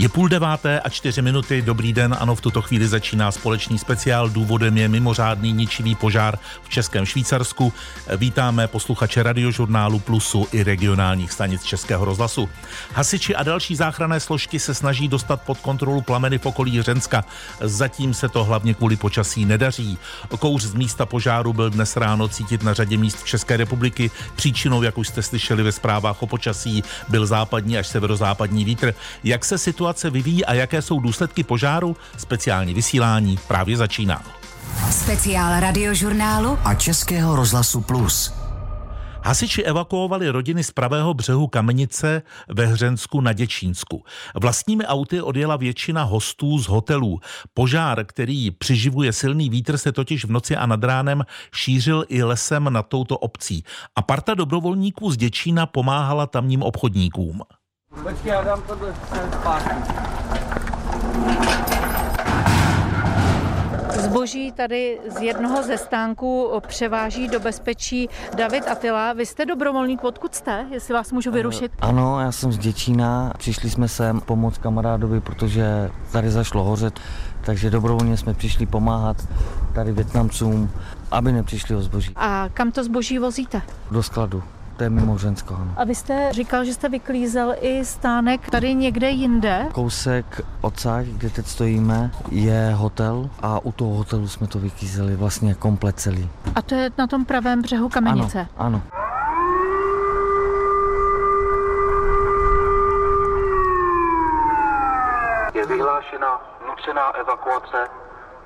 Je půl deváté a čtyři minuty. Dobrý den, ano, v tuto chvíli začíná společný speciál. Důvodem je mimořádný ničivý požár v Českém Švýcarsku. Vítáme posluchače radiožurnálu Plusu i regionálních stanic Českého rozhlasu. Hasiči a další záchranné složky se snaží dostat pod kontrolu plameny v okolí Řenska. Zatím se to hlavně kvůli počasí nedaří. Kouř z místa požáru byl dnes ráno cítit na řadě míst v České republiky. Příčinou, jak už jste slyšeli ve zprávách o počasí, byl západní až severozápadní vítr. Jak se situace situace vyvíjí a jaké jsou důsledky požáru, speciální vysílání právě začíná. Speciál radiožurnálu a Českého rozhlasu Plus. Hasiči evakuovali rodiny z pravého břehu Kamenice ve Hřensku na Děčínsku. Vlastními auty odjela většina hostů z hotelů. Požár, který přiživuje silný vítr, se totiž v noci a nad ránem šířil i lesem nad touto obcí. A parta dobrovolníků z Děčína pomáhala tamním obchodníkům. Počkej, já dám tohle zpátky. Zboží tady z jednoho ze stánků převáží do bezpečí David Atila. Vy jste dobrovolník, odkud jste, jestli vás můžu vyrušit? Ano, já jsem z Děčína. Přišli jsme sem pomoct kamarádovi, protože tady zašlo hořet, takže dobrovolně jsme přišli pomáhat tady Větnamcům, aby nepřišli o zboží. A kam to zboží vozíte? Do skladu to je mimo Žensko. A vy jste říkal, že jste vyklízel i stánek tady někde jinde? Kousek odsaď, kde teď stojíme, je hotel a u toho hotelu jsme to vyklízeli vlastně komplet celý. A to je na tom pravém břehu Kamenice? Ano, ano. Je vyhlášena nucená evakuace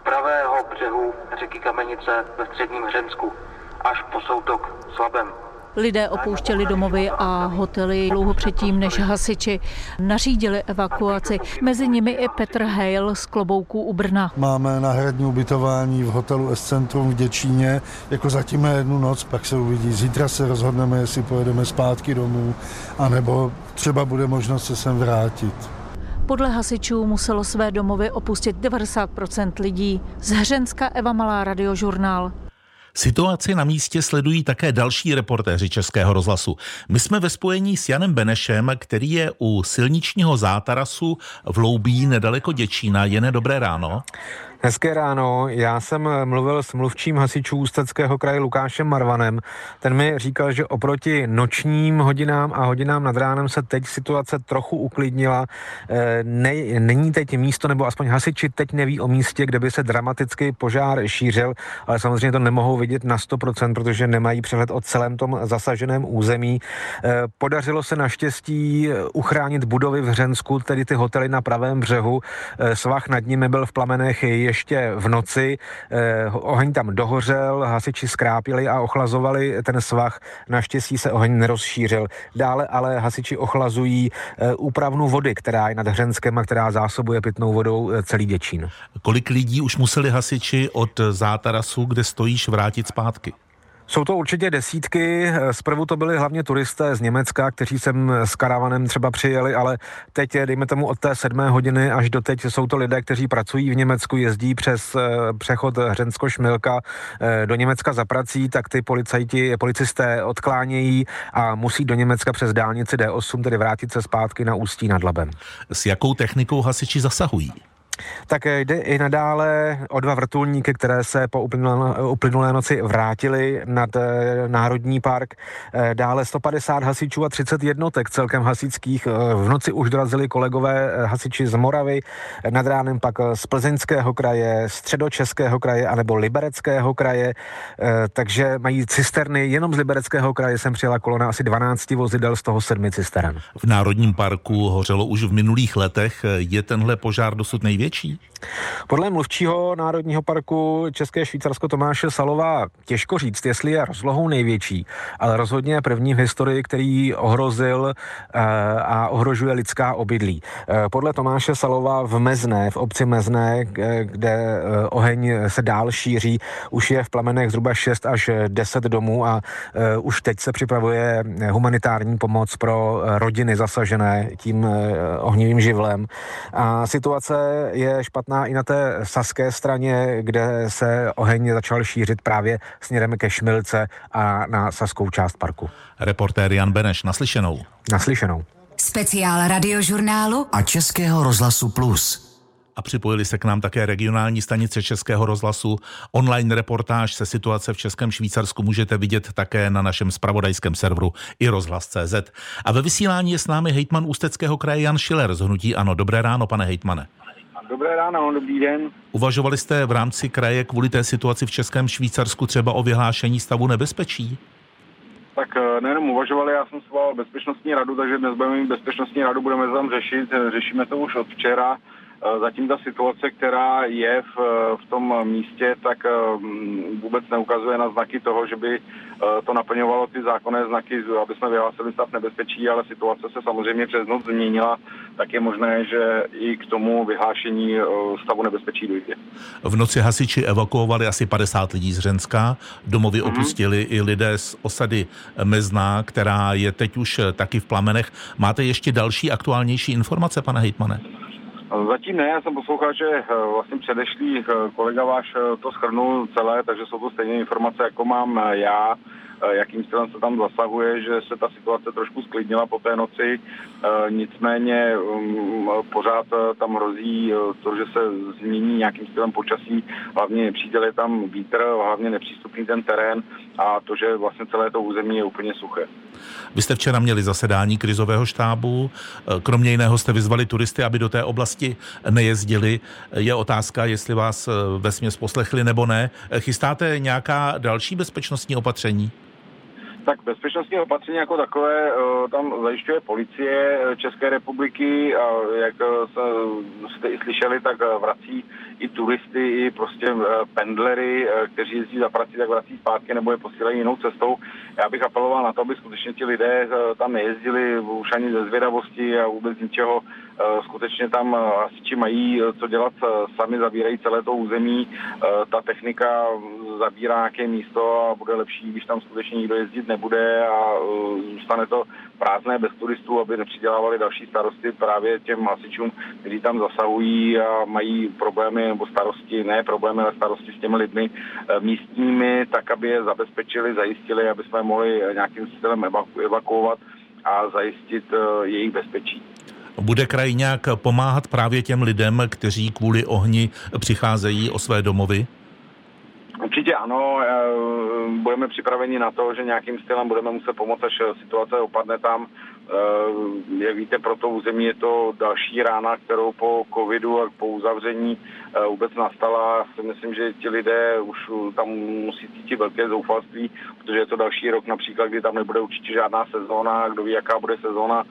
pravého břehu řeky Kamenice ve středním Hřensku až po soutok Slabem. Lidé opouštěli domovy a hotely dlouho předtím, než hasiči nařídili evakuaci. Mezi nimi i Petr Hejl z Klobouků u Brna. Máme náhradní ubytování v hotelu S Centrum v Děčíně, jako zatím na jednu noc, pak se uvidí. Zítra se rozhodneme, jestli pojedeme zpátky domů, anebo třeba bude možnost se sem vrátit. Podle hasičů muselo své domovy opustit 90% lidí. Z Hřenska Eva Malá radiožurnál. Situaci na místě sledují také další reportéři Českého rozhlasu. My jsme ve spojení s Janem Benešem, který je u silničního zátarasu v Loubí nedaleko Děčína. Jene, dobré ráno. Hezké ráno, já jsem mluvil s mluvčím hasičů Ústeckého kraje Lukášem Marvanem. Ten mi říkal, že oproti nočním hodinám a hodinám nad ránem se teď situace trochu uklidnila. Eh, ne, není teď místo, nebo aspoň hasiči teď neví o místě, kde by se dramaticky požár šířil, ale samozřejmě to nemohou vidět na 100%, protože nemají přehled o celém tom zasaženém území. Eh, podařilo se naštěstí uchránit budovy v Hřensku, tedy ty hotely na pravém břehu. Eh, svah nad nimi byl v plamenech ještě v noci. Eh, oheň tam dohořel, hasiči skrápili a ochlazovali ten svah. Naštěstí se oheň nerozšířil. Dále ale hasiči ochlazují eh, úpravnu vody, která je nad Hřenskem a která zásobuje pitnou vodou eh, celý Děčín. Kolik lidí už museli hasiči od zátarasu, kde stojíš, vrátit zpátky? Jsou to určitě desítky. Zprvu to byli hlavně turisté z Německa, kteří sem s karavanem třeba přijeli, ale teď, dejme tomu od té sedmé hodiny až do teď, jsou to lidé, kteří pracují v Německu, jezdí přes eh, přechod Hřensko-Šmilka eh, do Německa za prací, tak ty policajti, policisté odklánějí a musí do Německa přes dálnici D8, tedy vrátit se zpátky na Ústí nad Labem. S jakou technikou hasiči zasahují? Tak jde i nadále o dva vrtulníky, které se po uplynulé, uplynulé noci vrátily nad eh, Národní park. Eh, dále 150 hasičů a 30 jednotek celkem hasičských. Eh, v noci už dorazili kolegové hasiči z Moravy, nad ránem pak z Plzeňského kraje, středočeského kraje anebo Libereckého kraje. Takže mají cisterny. Jenom z Libereckého kraje jsem přijela kolona asi 12 vozidel, z toho sedmi cistern. V Národním parku hořelo už v minulých letech. Je tenhle požár dosud největší? Největší? Podle mluvčího Národního parku České Švýcarsko Tomáše Salova těžko říct, jestli je rozlohou největší, ale rozhodně první v historii, který ohrozil eh, a ohrožuje lidská obydlí. Eh, podle Tomáše Salova v Mezné, v obci Mezné, kde eh, oheň se dál šíří, už je v plamenech zhruba 6 až 10 domů a už teď se připravuje humanitární pomoc pro rodiny zasažené tím ohnivým živlem. A situace je špatná i na té saské straně, kde se oheň začal šířit právě směrem ke Šmilce a na saskou část parku. Reportér Jan Beneš, naslyšenou. Naslyšenou. Speciál radiožurnálu a Českého rozhlasu Plus a připojili se k nám také regionální stanice Českého rozhlasu. Online reportáž se situace v Českém Švýcarsku můžete vidět také na našem spravodajském serveru i rozhlas.cz. A ve vysílání je s námi hejtman Ústeckého kraje Jan Schiller z Hnutí Ano. Dobré ráno, pane hejtmane. Dobré ráno, dobrý den. Uvažovali jste v rámci kraje kvůli té situaci v Českém Švýcarsku třeba o vyhlášení stavu nebezpečí? Tak eh, nejenom uvažovali, já jsem svolal bezpečnostní radu, takže dnes budeme mít bezpečnostní radu, budeme tam řešit. Řešíme to už od včera. Eh, zatím ta situace, která je v, v tom místě, tak eh, vůbec neukazuje na znaky toho, že by eh, to naplňovalo ty zákonné znaky, aby jsme vyhlásili stav nebezpečí, ale situace se samozřejmě přes noc změnila, tak je možné, že i k tomu vyhlášení stavu nebezpečí dojde. V noci hasiči evakuovali asi 50 lidí z Řenska, domovy mm-hmm. opustili i lidé z osady Mezná, která je teď už taky v plamenech. Máte ještě další aktuálnější informace, pane hejtmane? Zatím ne, já jsem poslouchal, že eh, vlastně předešlý eh, kolega váš eh, to schrnul celé, takže jsou to stejné informace, jako mám já. Jakým stylem se tam zasahuje, že se ta situace trošku sklidnila po té noci. Eh, nicméně mm, pořád eh, tam hrozí to, že se změní nějakým stylem počasí, hlavně nepřítel je tam vítr, hlavně nepřístupný ten terén a to, že vlastně celé to území je úplně suché. Vy jste včera měli zasedání krizového štábu, kromě jiného jste vyzvali turisty, aby do té oblasti nejezdili. Je otázka, jestli vás ve směs poslechli nebo ne. Chystáte nějaká další bezpečnostní opatření? Tak bezpečnostní opatření jako takové eh, tam zajišťuje policie eh, České republiky a jak eh, jste i slyšeli, tak vrací i turisty, i prostě pendlery, kteří jezdí za prací, tak vrací zpátky nebo je posílají jinou cestou. Já bych apeloval na to, aby skutečně ti lidé tam nejezdili už ani ze zvědavosti a vůbec ničeho Eh, skutečně tam eh, hasiči mají eh, co dělat sami, zabírají celé to území. Ta technika zabírá nějaké místo a bude lepší, když tam skutečně nikdo jezdit nebude a zůstane to prázdné bez turistů, aby nepřidělávali další starosti právě těm hasičům, kteří tam zasahují a mají problémy nebo starosti, ne problémy, ale starosti s těmi lidmi místními, tak aby je zabezpečili, zajistili, aby jsme mohli nějakým stylem evakuovat a zajistit jejich bezpečí. Bude kraj nějak pomáhat právě těm lidem, kteří kvůli ohni přicházejí o své domovy? Určitě ano, eh, budeme připraveni na to, že nějakým stylem budeme muset pomoct, až situace opadne tam. Eh, jak víte, pro to území je to další rána, kterou po covidu a po uzavření eh, vůbec nastala. Si myslím, že ti lidé už tam musí cítit velké zoufalství, protože je to další rok například, kdy tam nebude určitě žádná sezóna, kdo ví, jaká bude sezóna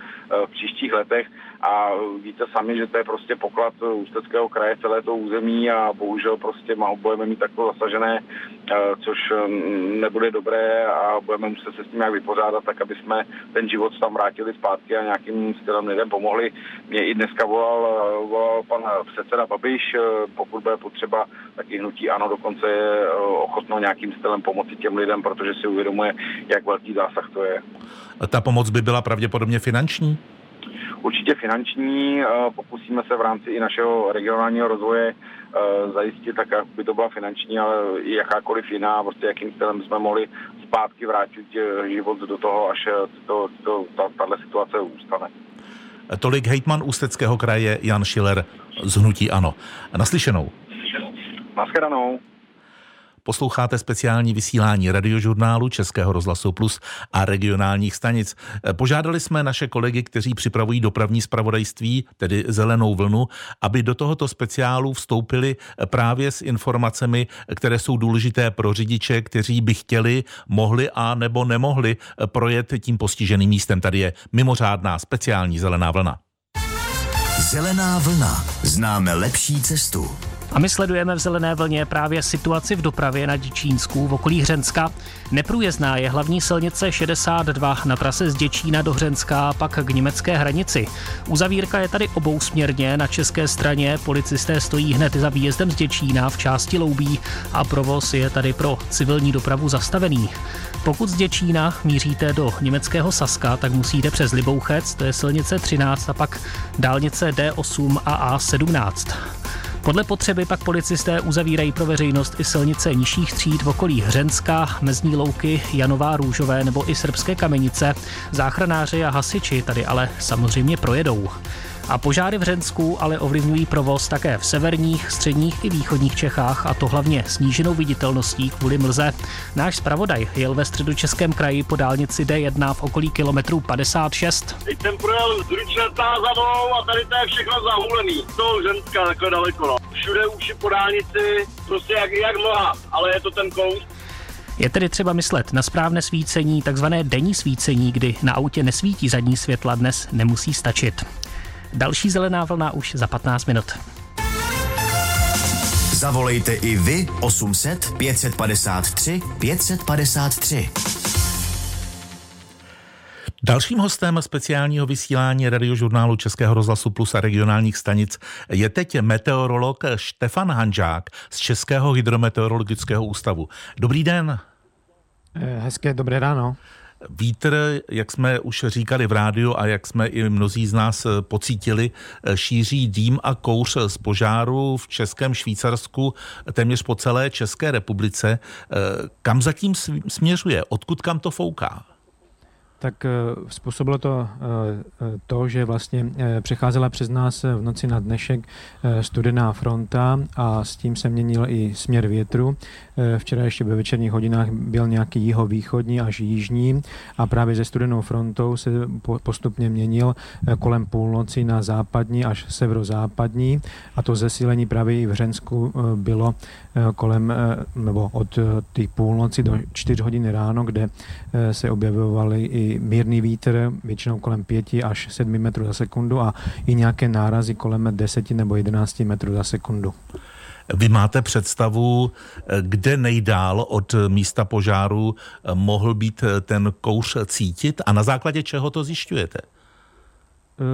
v příštích letech a víte sami, že to je prostě poklad Ústeckého kraje, celé to území a bohužel prostě budeme mít takto zasažené, eh, což mm, nebude dobré a budeme muset se s tím nějak vypořádat, tak aby jsme ten život tam vrátili zpátky a nějakým stylem lidem pomohli. Mě i dneska volal, eh, volal pan předseda Babiš, eh, pokud bude potřeba, tak i hnutí ano, dokonce je ochotno nějakým stylem pomoci těm lidem, protože si uvědomuje, jak velký zásah to je. Ta pomoc by byla pravděpodobně finanční? Určitě finanční. Eh, pokusíme se v rámci i našeho regionálního rozvoje eh, zajistit tak, aby to byla finanční, ale i jakákoliv jiná, prostě jakým stylem jsme mohli zpátky vrátit eh, život do toho, až to, to, ta, tato situace ustane. Tolik hejtman Ústeckého kraje Jan Schiller z Hnutí Ano. Naslyšenou. Naschledanou. Posloucháte speciální vysílání radiožurnálu Českého rozhlasu Plus a regionálních stanic. Požádali jsme naše kolegy, kteří připravují dopravní spravodajství, tedy zelenou vlnu, aby do tohoto speciálu vstoupili právě s informacemi, které jsou důležité pro řidiče, kteří by chtěli, mohli a nebo nemohli projet tím postiženým místem. Tady je mimořádná speciální zelená vlna. Zelená vlna. Známe lepší cestu. A my sledujeme v zelené vlně právě situaci v dopravě na Děčínsku v okolí Hřenska. Neprůjezdná je hlavní silnice 62 na trase z Děčína do Hřenska pak k německé hranici. Uzavírka je tady obousměrně. Na české straně policisté stojí hned za výjezdem z Děčína v části Loubí a provoz je tady pro civilní dopravu zastavený. Pokud z Děčína míříte do německého Saska, tak musíte přes Libouchec, to je silnice 13 a pak dálnice D8 a A17. Podle potřeby pak policisté uzavírají pro veřejnost i silnice nižších tříd v okolí Hřenska, Mezní louky, Janová Růžové nebo i Srbské kamenice. Záchranáři a hasiči tady ale samozřejmě projedou. A požáry v Řensku ale ovlivňují provoz také v severních, středních i východních Čechách a to hlavně sníženou viditelností kvůli mlze. Náš zpravodaj jel ve středu Českém kraji po dálnici D1 v okolí kilometru 56. Teď jsem projel Zuričletá za mnou a tady to je všechno zahulený. To Řenska takhle daleko. No. Všude už po dálnici, prostě jak, jak mlha, ale je to ten kous. Je tedy třeba myslet na správné svícení, takzvané denní svícení, kdy na autě nesvítí zadní světla dnes nemusí stačit. Další zelená vlna už za 15 minut. Zavolejte i vy 800 553 553. Dalším hostem speciálního vysílání radiožurnálu Českého rozhlasu Plus a regionálních stanic je teď meteorolog Štefan Hanžák z Českého hydrometeorologického ústavu. Dobrý den. Hezké dobré ráno. Vítr, jak jsme už říkali v rádiu a jak jsme i mnozí z nás pocítili, šíří dým a kouř z požáru v Českém Švýcarsku, téměř po celé České republice. Kam zatím směřuje? Odkud kam to fouká? Tak způsobilo to to, že vlastně přecházela přes nás v noci na dnešek studená fronta a s tím se měnil i směr větru. Včera ještě ve večerních hodinách byl nějaký jihovýchodní až jižní a právě ze studenou frontou se postupně měnil kolem půlnoci na západní až severozápadní a to zesílení právě i v Řensku bylo kolem nebo od té půlnoci do 4 hodiny ráno, kde se objevovaly i mírný vítr, většinou kolem 5 až 7 metrů za sekundu a i nějaké nárazy kolem 10 nebo 11 metrů za sekundu. Vy máte představu, kde nejdál od místa požáru mohl být ten kouř cítit a na základě čeho to zjišťujete?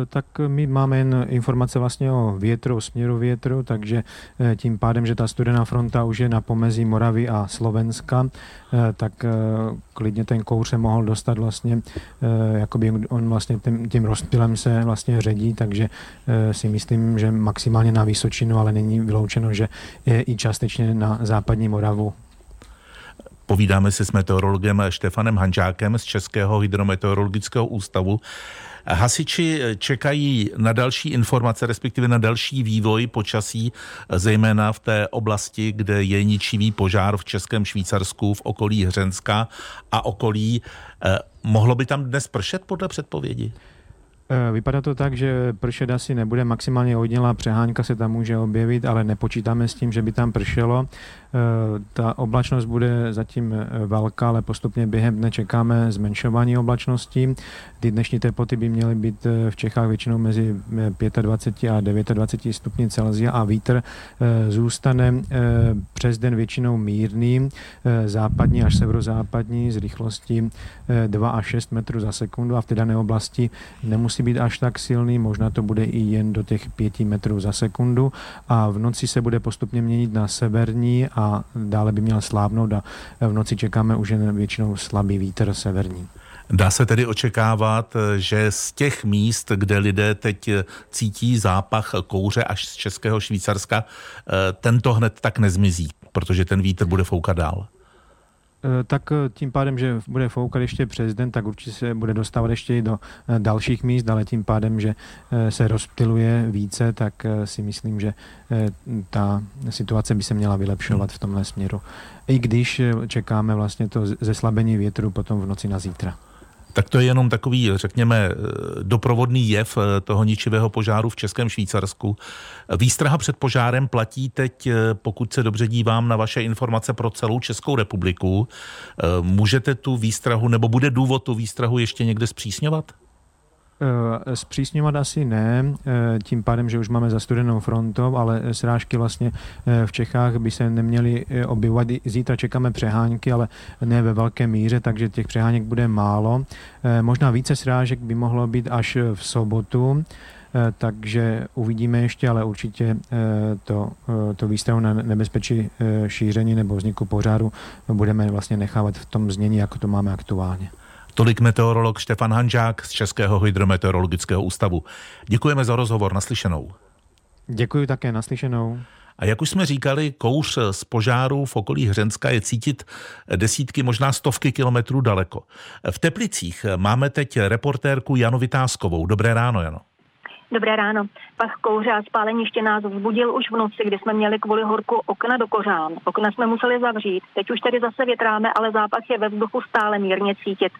Tak my máme jen informace vlastně o větru, o směru větru, takže tím pádem, že ta studená fronta už je na pomezí Moravy a Slovenska, tak klidně ten kouř se mohl dostat vlastně, jakoby on vlastně tím, tím rozpilem se vlastně ředí, takže si myslím, že maximálně na Vysočinu, ale není vyloučeno, že je i částečně na západní Moravu. Povídáme si s meteorologem Štefanem Hanžákem z Českého hydrometeorologického ústavu. Hasiči čekají na další informace, respektive na další vývoj počasí, zejména v té oblasti, kde je ničivý požár v Českém Švýcarsku, v okolí Hřenska a okolí. Mohlo by tam dnes pršet podle předpovědi? Vypadá to tak, že pršet asi nebude, maximálně hodnělá přehánka se tam může objevit, ale nepočítáme s tím, že by tam pršelo. Ta oblačnost bude zatím velká, ale postupně během dne čekáme zmenšování oblačností. Ty dnešní teploty by měly být v Čechách většinou mezi 25 a 29 stupni Celsia a vítr zůstane přes den většinou mírný, západní až severozápadní s rychlostí 2 až 6 metrů za sekundu a v té dané oblasti nemusí být až tak silný, možná to bude i jen do těch 5 metrů za sekundu a v noci se bude postupně měnit na severní a dále by měl slábnout a v noci čekáme už jen většinou slabý vítr severní. Dá se tedy očekávat, že z těch míst, kde lidé teď cítí zápach kouře až z Českého Švýcarska, tento hned tak nezmizí, protože ten vítr bude foukat dál tak tím pádem, že bude foukat ještě přes den, tak určitě se bude dostávat ještě i do dalších míst, ale tím pádem, že se rozptiluje více, tak si myslím, že ta situace by se měla vylepšovat v tomhle směru. I když čekáme vlastně to zeslabení větru potom v noci na zítra. Tak to je jenom takový, řekněme, doprovodný jev toho ničivého požáru v Českém Švýcarsku. Výstraha před požárem platí teď, pokud se dobře dívám na vaše informace pro celou Českou republiku. Můžete tu výstrahu, nebo bude důvod tu výstrahu ještě někde zpřísňovat? Zpřísňovat asi ne, tím pádem, že už máme zastudenou frontou, ale srážky vlastně v Čechách by se neměly objevovat. Zítra čekáme přehánky, ale ne ve velké míře, takže těch přeháněk bude málo. Možná více srážek by mohlo být až v sobotu, takže uvidíme ještě, ale určitě to, to výstavu na nebezpečí šíření nebo vzniku požáru budeme vlastně nechávat v tom znění, jako to máme aktuálně. Tolik meteorolog Štefan Hanžák z Českého hydrometeorologického ústavu. Děkujeme za rozhovor naslyšenou. Děkuji také naslyšenou. A jak už jsme říkali, kouř z požáru v okolí Hřenska je cítit desítky, možná stovky kilometrů daleko. V Teplicích máme teď reportérku Janu Vytázkovou. Dobré ráno, Jano. Dobré ráno. Pach kouře a spáleniště nás vzbudil už v noci, kdy jsme měli kvůli horku okna do kořán. Okna jsme museli zavřít. Teď už tady zase větráme, ale zápach je ve vzduchu stále mírně cítit.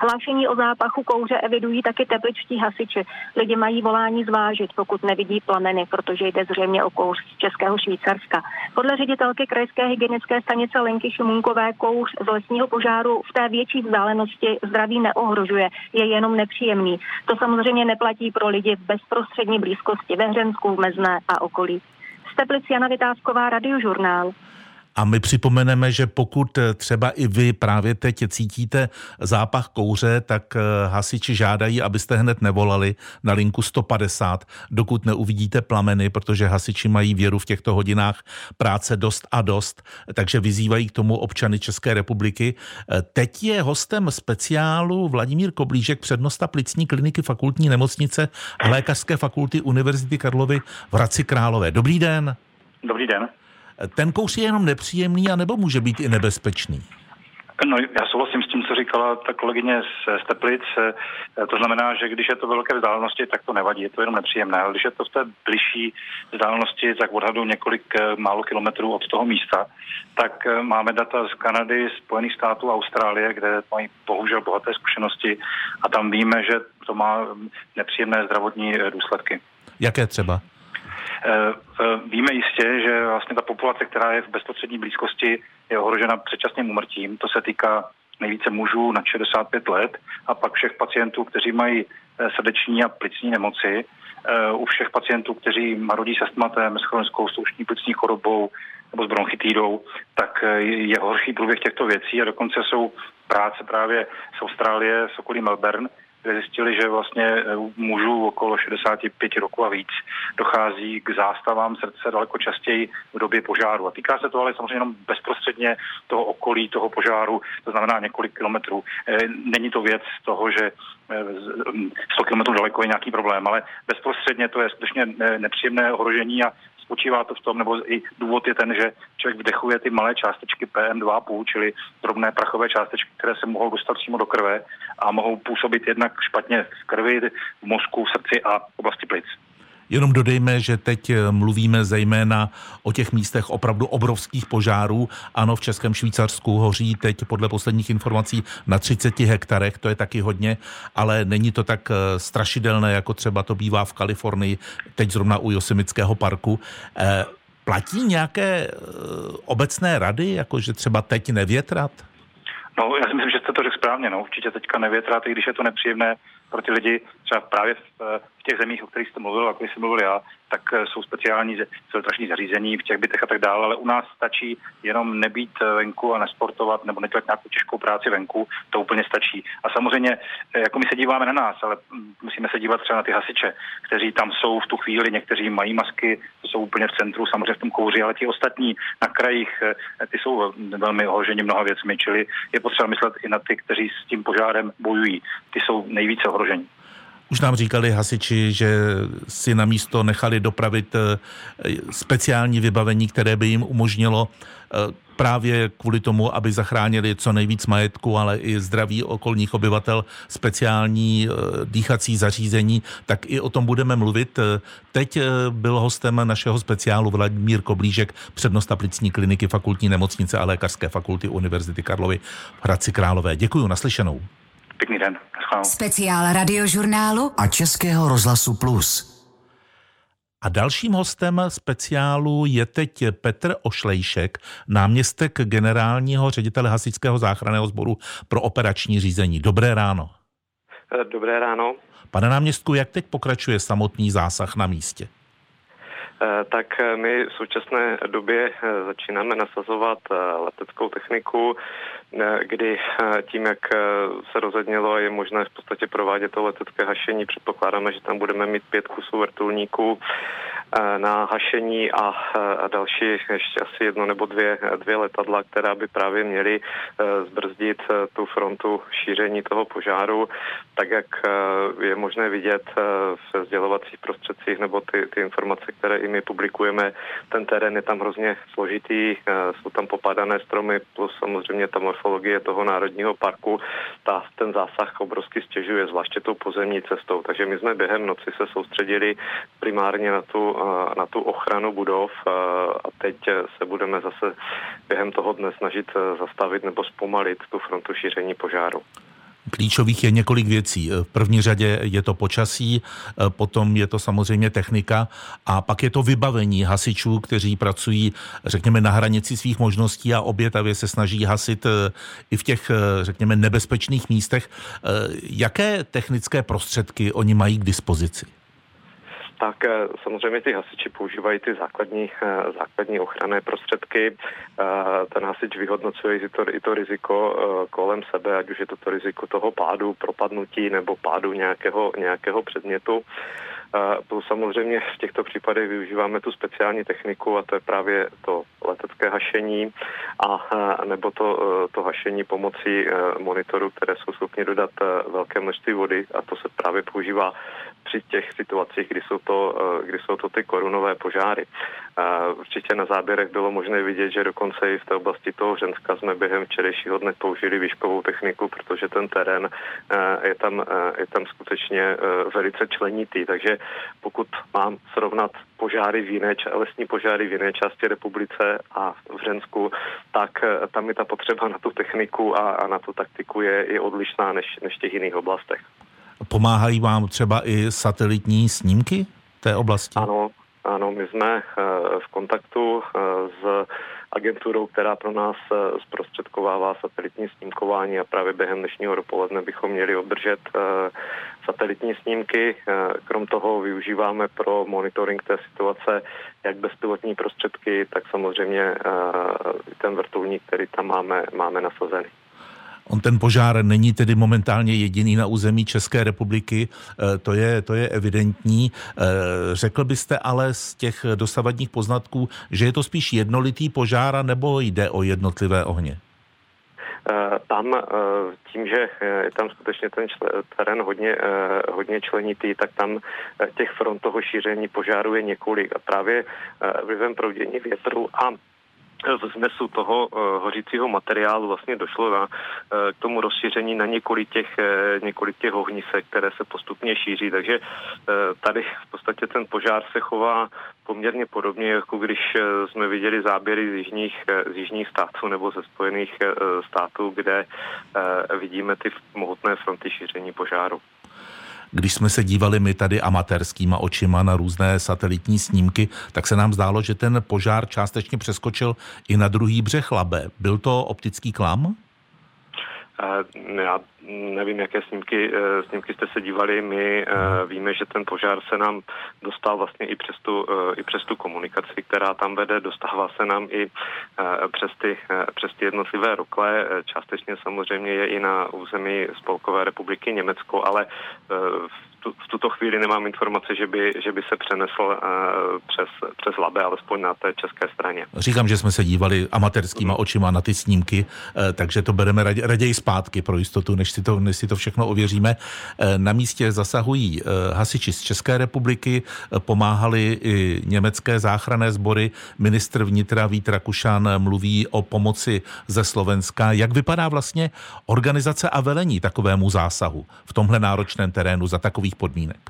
Hlášení o zápachu kouře evidují taky tepličtí hasiči. Lidi mají volání zvážit, pokud nevidí plameny, protože jde zřejmě o kouř z Českého Švýcarska. Podle ředitelky krajské hygienické stanice Lenky Šumunkové kouř z lesního požáru v té větší vzdálenosti zdraví neohrožuje, je jenom nepříjemný. To samozřejmě neplatí pro lidi v bezprostřední blízkosti ve Hřensku, v Mezné a okolí. Steplic Jana Vytázková, radiožurnál. A my připomeneme, že pokud eh, třeba i vy právě teď cítíte zápach kouře, tak eh, hasiči žádají, abyste hned nevolali na linku 150, dokud neuvidíte plameny, protože hasiči mají věru v těchto hodinách práce dost a dost, takže vyzývají k tomu občany České republiky. Eh, teď je hostem speciálu Vladimír Koblížek, přednosta plicní kliniky fakultní nemocnice a lékařské fakulty Univerzity Karlovy v Hradci Králové. Dobrý den. Dobrý den. Ten kouř je jenom nepříjemný, anebo může být i nebezpečný? No, já souhlasím s tím, co říkala ta kolegyně z Teplic. To znamená, že když je to velké vzdálenosti, tak to nevadí, je to jenom nepříjemné. Ale když je to v té blížší vzdálenosti, tak odhadu několik eh, málo kilometrů od toho místa, tak eh, máme data z Kanady, Spojených států, Austrálie, kde mají bohužel bohaté zkušenosti a tam víme, že to má nepříjemné zdravotní eh, důsledky. Jaké třeba? Eh, eh, víme jistě, že vlastně ta populace, která je v bezprostřední blízkosti, je ohrožena předčasným umrtím. To se týká nejvíce mužů na 65 let a pak všech pacientů, kteří mají eh, srdeční a plicní nemoci, u všech pacientů, kteří marodí se astmatem, s chronickou stoušní plicní chorobou nebo s bronchitidou, tak je horší průběh těchto věcí a dokonce jsou práce právě z Austrálie, z okolí Melbourne, kde zjistili, že vlastně eh, mužů okolo 65 roku a víc dochází k zástavám srdce daleko častěji v době požáru. A týká se to ale samozřejmě jenom bezprostředně toho okolí toho požáru, to znamená několik kilometrů. Eh, není to věc toho, že 100 eh, kilometrů daleko je nějaký problém, ale bezprostředně to je skutečně nepříjemné ohrožení a spočívá to v tom, nebo i důvod je ten, že člověk vdechuje ty malé částečky PM2,5, čili drobné prachové částečky, které se mohou dostat přímo do krve a mohou působit jednak špatně v krvi, v mozku, v srdci a v oblasti plic. Jenom dodejme, že teď eh, mluvíme zejména o těch místech opravdu obrovských požárů. Ano, v Českém Švýcarsku hoří teď podle posledních informací na 30 hektarech, to je taky hodně, ale není to tak eh, strašidelné, jako třeba to bývá v Kalifornii, teď zrovna u Josemického parku. Eh, platí nějaké obecné rady, jako že třeba teď nevětrat? No, já si myslím, že jste to řekl správně. No. Určitě teďka nevětrat, i když je to nepříjemné pro ty lidi, třeba právě v, v těch zemích, o kterých jste mluvil, jako jsem mluvil já, tak eh, jsou speciální filtrační zařízení v těch bytech a tak dále, ale u nás stačí jenom nebýt eh, venku a nesportovat nebo nedělat nějakou těžkou práci venku, to úplně stačí. A samozřejmě, eh, jako my se díváme na nás, ale hm, musíme se dívat třeba na ty hasiče, kteří tam jsou v tu chvíli, někteří mají masky, jsou úplně v centru, samozřejmě v tom kouři, ale ti ostatní na krajích, ty jsou velmi ohroženi mnoha věcmi, čili je potřeba myslet i na ty, kteří s tím požárem bojují. Ty jsou nejvíce ohroženi. Už nám říkali hasiči, že si na místo nechali dopravit eh, speciální vybavení, které by jim umožnilo eh, právě kvůli tomu, aby zachránili co nejvíc majetku, ale i zdraví okolních obyvatel, speciální eh, dýchací zařízení, tak i o tom budeme mluvit. Teď byl hostem našeho speciálu Vladimír Koblížek, přednosta plicní kliniky fakultní nemocnice a lékařské fakulty Univerzity Karlovy v Hradci Králové. Děkuji, naslyšenou. Pěkný den. Speciál radiožurnálu a Českého rozhlasu Plus. A dalším hostem speciálu je teď Petr Ošlejšek, náměstek generálního ředitele Hasičského záchranného sboru pro operační řízení. Dobré ráno. Dobré ráno. Pane náměstku, jak teď pokračuje samotný zásah na místě? Eh, tak eh, my v současné době eh, začínáme nasazovat leteckou techniku. kdy tím, jak se rozhodnělo, je možné v podstatě provádět to letecké hašení. Předpokládáme, že tam budeme mít pět kusů vrtulníků na hašení a, a další ještě asi jedno nebo dvě, dvě letadla, která by právě měly zbrzdit tu frontu šíření toho požáru, tak jak je možné vidět v sdělovacích prostředcích nebo ty, ty informace, které i my publikujeme, ten terén je tam hrozně složitý, jsou tam popadané stromy plus samozřejmě ta morfologie toho národního parku, ta, ten zásah obrovsky stěžuje, zvláště tou pozemní cestou. Takže my jsme během noci se soustředili primárně na tu, na tu ochranu budov a teď se budeme zase během toho dne snažit zastavit nebo zpomalit tu frontu šíření požáru. Klíčových je několik věcí. V první řadě je to počasí, potom je to samozřejmě technika a pak je to vybavení hasičů, kteří pracují, řekněme, na hranici svých možností a obětavě se snaží hasit eh, i v těch, eh, řekněme, nebezpečných místech. Eh, jaké technické prostředky oni mají k dispozici? Tak eh, samozřejmě ty hasiči používají ty základní, eh, základní ochranné prostředky. Eh, ten hasič vyhodnocuje i to, i to riziko kolem sebe, ať už je to to riziko toho pádu, propadnutí nebo pádu nějakého, nějakého předmětu. Plus samozřejmě v těchto případech využíváme tu speciální techniku a to je právě to letecké hašení a nebo to, to hašení pomocí monitorů, které jsou schopni dodat velké množství vody a to se právě používá při těch situacích, kdy jsou to, kdy jsou to ty korunové požáry. Určitě na záběrech bylo možné vidět, že dokonce i v té oblasti toho Ženska jsme během včerejšího dne použili výškovou techniku, protože ten terén je tam, je tam skutečně velice členitý. Takže pokud mám srovnat požáry v jiné, lesní požáry v jiné části republice a v Žensku, tak tam je ta potřeba na tu techniku a, a na tu taktiku je, je odlišná než, než v těch jiných oblastech. Pomáhají vám třeba i satelitní snímky té oblasti? Ano, ano, my jsme eh, v kontaktu eh, s agenturou, která pro nás eh, zprostředkovává satelitní snímkování a právě během dnešního dopoledne bychom měli obdržet satelitní snímky. Krom toho využíváme pro monitoring té situace jak bezpilotní prostředky, tak samozřejmě ten vrtulník, který tam máme, máme nasazený. On ten požár není tedy momentálně jediný na území České republiky, eh, to je, to je evidentní. Eh, řekl byste ale z těch dosavadních poznatků, že je to spíš jednolitý požár, nebo jde o jednotlivé ohně? Eh, tam tím, že je tam skutečně ten terén hodně, hodně členitý, tak tam těch front toho šíření požáru je několik a právě vlivem proudění větru a v znesu toho uh, hořícího materiálu vlastně došlo na, uh, k tomu rozšíření na několik těch, uh, několik těch ohnisek, které se postupně šíří. Takže tady v podstatě ten požár se chová poměrně podobně, jako když jsme viděli záběry z jižních, z jižních států nebo ze Spojených států, kde vidíme ty mohutné fronty šíření požáru. Když jsme se dívali my tady amatérskýma očima na různé satelitní snímky, tak se nám zdálo, že ten požár částečně přeskočil i na druhý břeh Labe. Byl to optický klam? Já nevím, jaké snímky, eh, snímky jste se dívali. My eh, víme, že ten požár se nám dostal vlastně i přes tu, eh, i přes tu komunikaci, která tam vede. Dostává se nám i přes ty, přes ty jednotlivé rokle. Částečně samozřejmě je i na území Spolkové republiky Německo, ale v tu, v tuto chvíli nemám informace, že by, že by se přenesl uh, přes, přes Labe, alespoň na té české straně. Říkám, že jsme se dívali amatérskýma očima na ty snímky, uh, takže to bereme radě, raději zpátky pro jistotu, než si to, než si to všechno ověříme. Uh, na místě zasahují uh, hasiči z České republiky, uh, pomáhali i německé záchranné sbory. Ministr vnitra Vít Rakušan mluví o pomoci ze Slovenska. Jak vypadá vlastně organizace a velení takovému zásahu v tomhle náročném terénu za takových nějakých podmínek?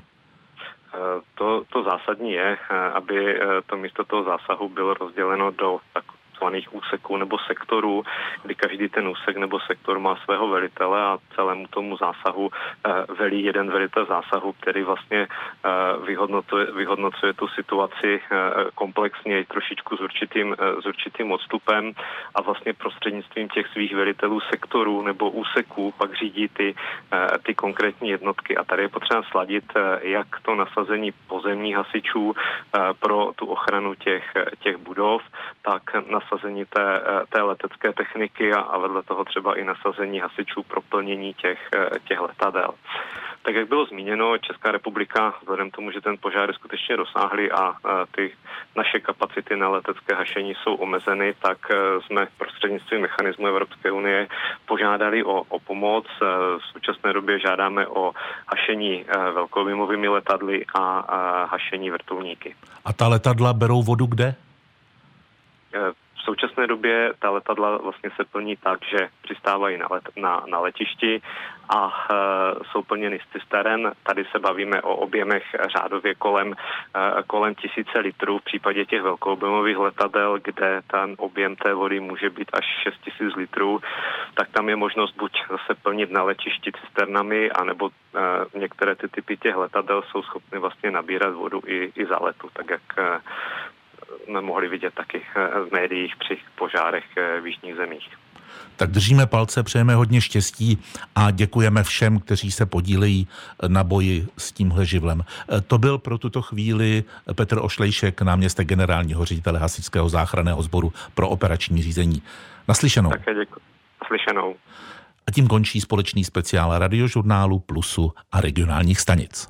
Eh, to, to zásadní je, eh, aby eh, to místo toho zásahu bylo rozděleno do tak, takzvaných úseků nebo sektorů, kdy každý ten úsek nebo sektor má svého velitele a celému tomu zásahu eh, velí jeden velitel zásahu, který vlastně eh, vyhodnocuje, vyhodnocuje tu situaci eh, komplexně trošičku s určitým, s určitým odstupem a vlastně prostřednictvím těch svých velitelů sektorů nebo úseků pak řídí ty, ty konkrétní jednotky. A tady je potřeba sladit jak to nasazení pozemních hasičů pro tu ochranu těch, těch budov, tak nasazení nasazení té, té letecké techniky a, a vedle toho třeba i nasazení hasičů pro plnění těch, těch letadel. Tak jak bylo zmíněno, Česká republika, vzhledem tomu, že ten požár je skutečně rozsáhlý a ty naše kapacity na letecké hašení jsou omezeny, tak jsme prostřednictvím mechanismu Evropské unie požádali o, o pomoc. V současné době žádáme o hašení velkoobjemovými letadly a hašení vrtulníky. A ta letadla berou vodu kde? Současné době ta letadla vlastně se plní tak, že přistávají na, let, na, na letišti a e, jsou plněny z cisteren. Tady se bavíme o objemech řádově kolem, e, kolem tisíce litrů v případě těch velkoobjemových letadel, kde ten objem té vody může být až 6 tisíc litrů, tak tam je možnost buď zase plnit na letišti cisternami, anebo e, některé ty typy těch letadel jsou schopny vlastně nabírat vodu i, i za letu, tak jak e, jsme mohli vidět taky eh, v médiích při požárech eh, v jižních zemích. Tak držíme palce, přejeme hodně štěstí a děkujeme všem, kteří se podílejí na boji s tímhle živlem. Eh, to byl pro tuto chvíli Petr Ošlejšek, náměstek generálního ředitele Hasičského záchranného sboru pro operační řízení. Naslyšenou. Také děkuji. Naslyšenou. A tím končí společný speciál radiožurnálu Plusu a regionálních stanic.